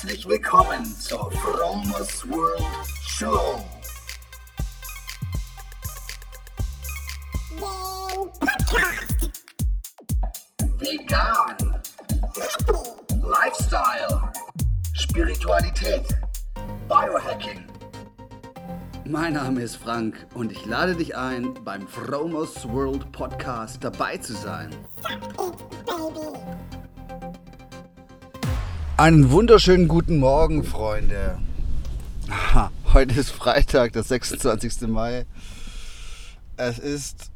Herzlich willkommen zur Fromers World Show. Vegan, Lifestyle, Spiritualität, Biohacking. Mein Name ist Frank und ich lade dich ein, beim Fromers World Podcast dabei zu sein. Einen wunderschönen guten Morgen, Freunde. Heute ist Freitag, der 26. Mai. Es ist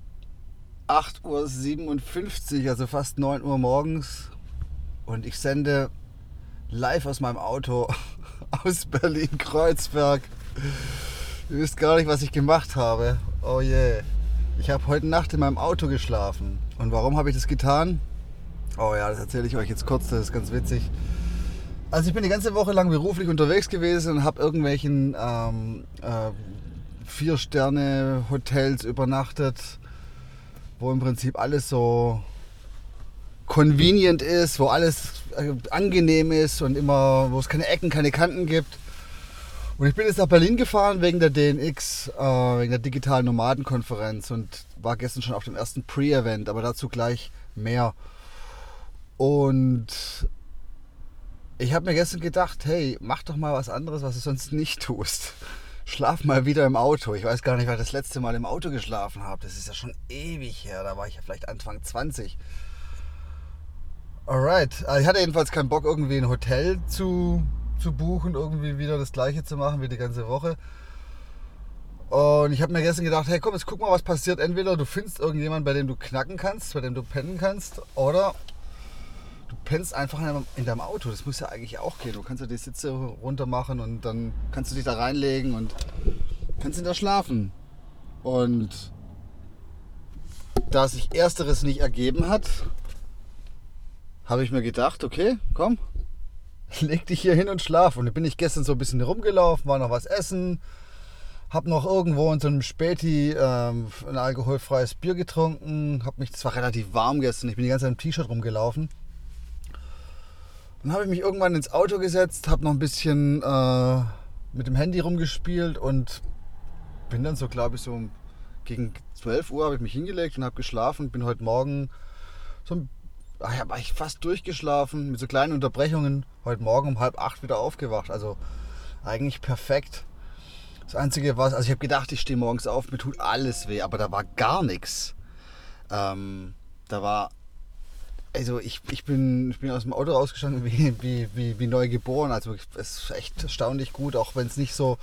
8.57 Uhr, also fast 9 Uhr morgens. Und ich sende live aus meinem Auto aus Berlin-Kreuzberg. Ihr wisst gar nicht, was ich gemacht habe. Oh je. Yeah. Ich habe heute Nacht in meinem Auto geschlafen. Und warum habe ich das getan? Oh ja, das erzähle ich euch jetzt kurz, das ist ganz witzig. Also ich bin die ganze Woche lang beruflich unterwegs gewesen und habe irgendwelchen ähm, äh, Vier-Sterne-Hotels übernachtet, wo im Prinzip alles so convenient ist, wo alles äh, angenehm ist und immer, wo es keine Ecken, keine Kanten gibt. Und ich bin jetzt nach Berlin gefahren wegen der DNX, äh, wegen der digitalen Nomadenkonferenz und war gestern schon auf dem ersten Pre-Event, aber dazu gleich mehr. Und ich habe mir gestern gedacht, hey, mach doch mal was anderes, was du sonst nicht tust. Schlaf mal wieder im Auto. Ich weiß gar nicht, weil ich das letzte Mal im Auto geschlafen habe. Das ist ja schon ewig her. Da war ich ja vielleicht Anfang 20. Alright. Also ich hatte jedenfalls keinen Bock, irgendwie ein Hotel zu, zu buchen, irgendwie wieder das gleiche zu machen wie die ganze Woche. Und ich habe mir gestern gedacht, hey komm, jetzt guck mal, was passiert. Entweder du findest irgendjemanden, bei dem du knacken kannst, bei dem du pennen kannst, oder du pennst einfach in deinem Auto. Das muss ja eigentlich auch gehen. Du kannst ja die Sitze runter machen und dann kannst du dich da reinlegen und kannst in da schlafen. Und da sich ersteres nicht ergeben hat, habe ich mir gedacht, okay, komm, leg dich hier hin und schlaf. Und da bin ich gestern so ein bisschen rumgelaufen, war noch was essen, habe noch irgendwo in so einem Späti ähm, ein alkoholfreies Bier getrunken, habe mich, zwar relativ warm gestern, ich bin die ganze Zeit im T-Shirt rumgelaufen dann habe ich mich irgendwann ins Auto gesetzt, habe noch ein bisschen äh, mit dem Handy rumgespielt und bin dann so, glaube ich, so gegen 12 Uhr habe ich mich hingelegt und habe geschlafen. Bin heute Morgen so ach ja, war ich fast durchgeschlafen mit so kleinen Unterbrechungen. Heute Morgen um halb acht wieder aufgewacht. Also eigentlich perfekt. Das Einzige was, also ich habe gedacht, ich stehe morgens auf, mir tut alles weh, aber da war gar nichts. Ähm, da war also ich, ich, bin, ich bin aus dem Auto rausgestanden wie, wie, wie, wie neu geboren. Also es ist echt erstaunlich gut, auch wenn es nicht so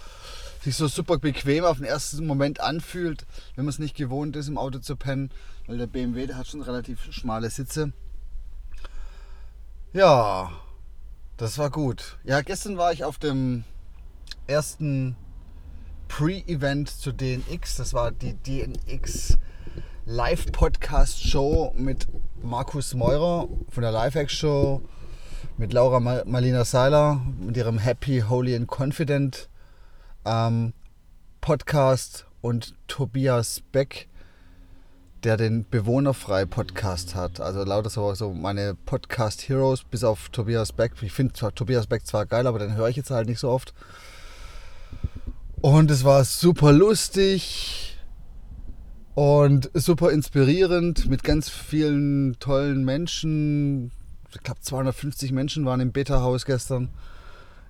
sich so super bequem auf den ersten Moment anfühlt, wenn man es nicht gewohnt ist, im Auto zu pennen, weil der BMW, der hat schon relativ schmale Sitze. Ja, das war gut. Ja, gestern war ich auf dem ersten Pre-Event zu DNX. Das war die DNX Live-Podcast-Show mit Markus Meurer von der Lifehack-Show, mit Laura Marlina Seiler, mit ihrem Happy, Holy and Confident ähm, Podcast und Tobias Beck, der den Bewohnerfrei Podcast hat. Also lauter so, so meine Podcast Heroes, bis auf Tobias Beck. Ich finde Tobias Beck zwar geil, aber den höre ich jetzt halt nicht so oft. Und es war super lustig und super inspirierend mit ganz vielen tollen Menschen. Ich glaube, 250 Menschen waren im Beta-Haus gestern,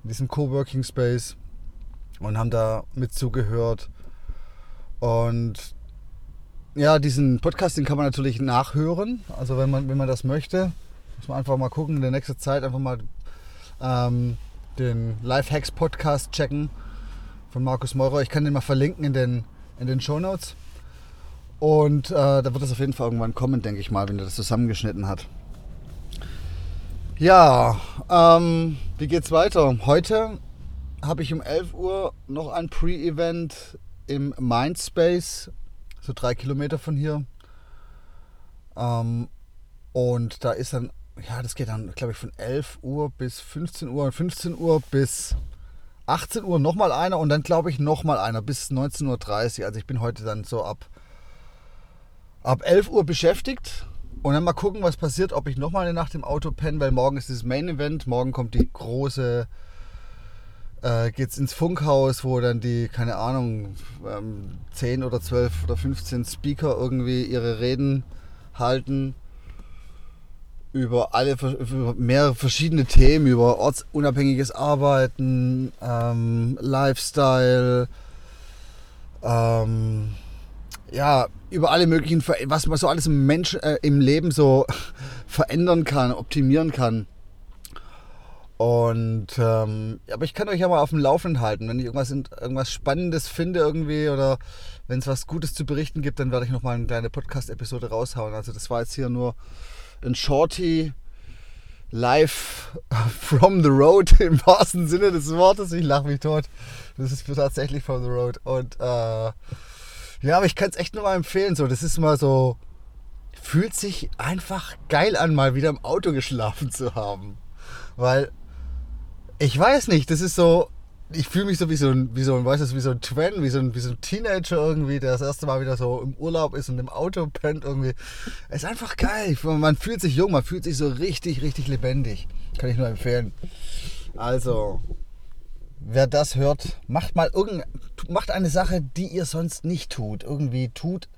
in diesem Coworking Space und haben da mit zugehört. Und ja, diesen Podcast, den kann man natürlich nachhören. Also wenn man, wenn man das möchte, muss man einfach mal gucken, in der nächsten Zeit einfach mal ähm, den Lifehacks Podcast checken von Markus Meurer. Ich kann den mal verlinken in den, in den Show Notes. Und äh, da wird es auf jeden Fall irgendwann kommen, denke ich mal, wenn er das zusammengeschnitten hat. Ja, ähm, wie geht's weiter? Heute habe ich um 11 Uhr noch ein Pre-Event im Mindspace, so drei Kilometer von hier. Ähm, und da ist dann, ja, das geht dann, glaube ich, von 11 Uhr bis 15 Uhr, 15 Uhr bis 18 Uhr nochmal einer und dann glaube ich nochmal einer bis 19.30 Uhr. Also ich bin heute dann so ab ab 11 Uhr beschäftigt und dann mal gucken, was passiert, ob ich nochmal eine Nacht im Auto penne, weil morgen ist das Main Event. Morgen kommt die große äh, geht's ins Funkhaus, wo dann die, keine Ahnung, ähm, 10 oder 12 oder 15 Speaker irgendwie ihre Reden halten über alle über mehrere verschiedene Themen, über ortsunabhängiges Arbeiten, ähm, Lifestyle, ähm, ja, über alle möglichen, was man so alles im Menschen, äh, im Leben so verändern kann, optimieren kann. Und ähm, aber ich kann euch ja mal auf dem Laufenden halten. Wenn ich irgendwas, irgendwas Spannendes finde irgendwie oder wenn es was Gutes zu berichten gibt, dann werde ich nochmal eine kleine Podcast-Episode raushauen. Also das war jetzt hier nur ein Shorty live from the road im wahrsten Sinne des Wortes. Ich lache mich tot. Das ist tatsächlich from the road. Und äh, ja, aber ich kann es echt nur mal empfehlen. So, das ist mal so, fühlt sich einfach geil an, mal wieder im Auto geschlafen zu haben. Weil ich weiß nicht, das ist so. Ich fühle mich so wie so ein, wie so ein, weißt du, wie so ein Twin, wie so ein, wie so ein Teenager irgendwie, der das erste Mal wieder so im Urlaub ist und im Auto pennt irgendwie. Es ist einfach geil. Man fühlt sich jung, man fühlt sich so richtig, richtig lebendig. Kann ich nur empfehlen. Also, wer das hört, macht mal irgend, macht eine Sache, die ihr sonst nicht tut. Irgendwie tut,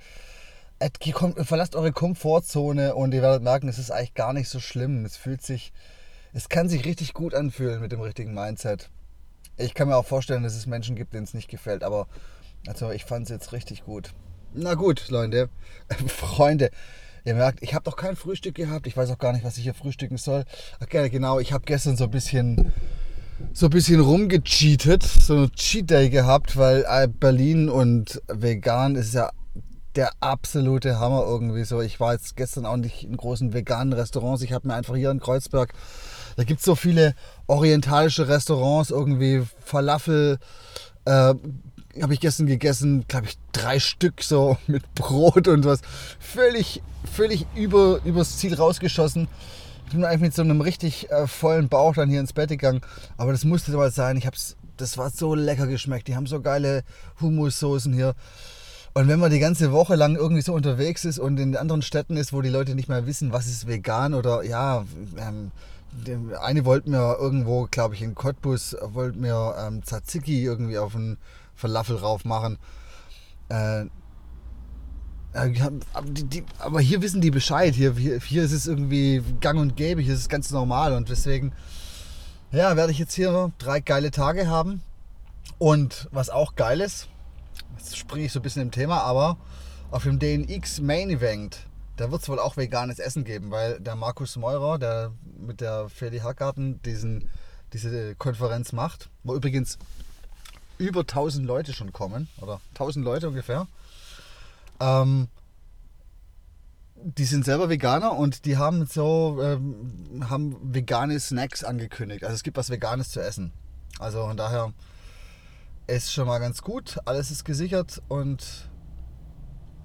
verlasst eure Komfortzone und ihr werdet merken, es ist eigentlich gar nicht so schlimm. Es fühlt sich, es kann sich richtig gut anfühlen mit dem richtigen Mindset. Ich kann mir auch vorstellen, dass es Menschen gibt, denen es nicht gefällt, aber also ich fand es jetzt richtig gut. Na gut, Leute, Freunde, ihr merkt, ich habe doch kein Frühstück gehabt. Ich weiß auch gar nicht, was ich hier frühstücken soll. Ach, genau, ich habe gestern so ein bisschen so ein bisschen rumgecheatet, so ein Cheat Day gehabt, weil äh, Berlin und vegan ist ja der absolute Hammer irgendwie so. Ich war jetzt gestern auch nicht in großen veganen Restaurants. Ich habe mir einfach hier in Kreuzberg da gibt es so viele orientalische Restaurants, irgendwie Falafel. Äh, habe ich gestern gegessen, glaube ich, drei Stück so mit Brot und was. Völlig, völlig über, übers Ziel rausgeschossen. Ich bin eigentlich mit so einem richtig äh, vollen Bauch dann hier ins Bett gegangen. Aber das musste mal sein. Ich hab's, das war so lecker geschmeckt. Die haben so geile Hummussoßen hier. Und wenn man die ganze Woche lang irgendwie so unterwegs ist und in anderen Städten ist, wo die Leute nicht mehr wissen, was ist vegan oder ja, ähm, eine wollte mir irgendwo, glaube ich, in Cottbus, wollte mir ähm, Tzatziki irgendwie auf einen Falafel rauf machen. Äh, aber, hier wissen die Bescheid. Hier, hier, hier ist es irgendwie gang und gäbe, hier ist es ganz normal. Und deswegen, ja, werde ich jetzt hier drei geile Tage haben. Und was auch geil ist, jetzt springe ich so ein bisschen im Thema, aber auf dem DNX Main Event da wird es wohl auch veganes Essen geben, weil der Markus Meurer, der mit der Feli Hackgarten diesen, diese Konferenz macht, wo übrigens über 1000 Leute schon kommen, oder 1000 Leute ungefähr, ähm, die sind selber Veganer und die haben so ähm, haben vegane Snacks angekündigt. Also es gibt was Veganes zu essen. Also von daher ist schon mal ganz gut. Alles ist gesichert und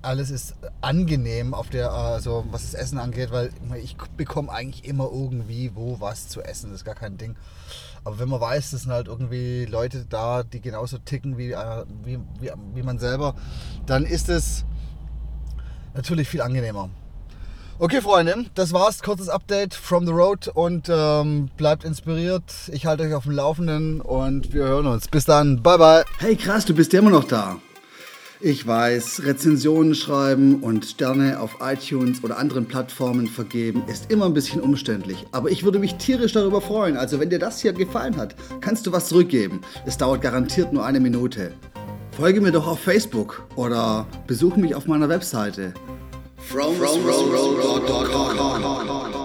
alles ist angenehm auf der, also was das Essen angeht, weil ich bekomme eigentlich immer irgendwie wo was zu essen. Das ist gar kein Ding. Aber wenn man weiß, das sind halt irgendwie Leute da, die genauso ticken wie, äh, wie, wie, wie man selber, dann ist es natürlich viel angenehmer. Okay, Freunde, das war's. Kurzes Update from the road und ähm, bleibt inspiriert. Ich halte euch auf dem Laufenden und wir hören uns. Bis dann. Bye, bye. Hey, krass, du bist ja immer noch da. Ich weiß, Rezensionen schreiben und Sterne auf iTunes oder anderen Plattformen vergeben ist immer ein bisschen umständlich. Aber ich würde mich tierisch darüber freuen. Also wenn dir das hier gefallen hat, kannst du was zurückgeben. Es dauert garantiert nur eine Minute. Folge mir doch auf Facebook oder besuche mich auf meiner Webseite. From, from, from, from,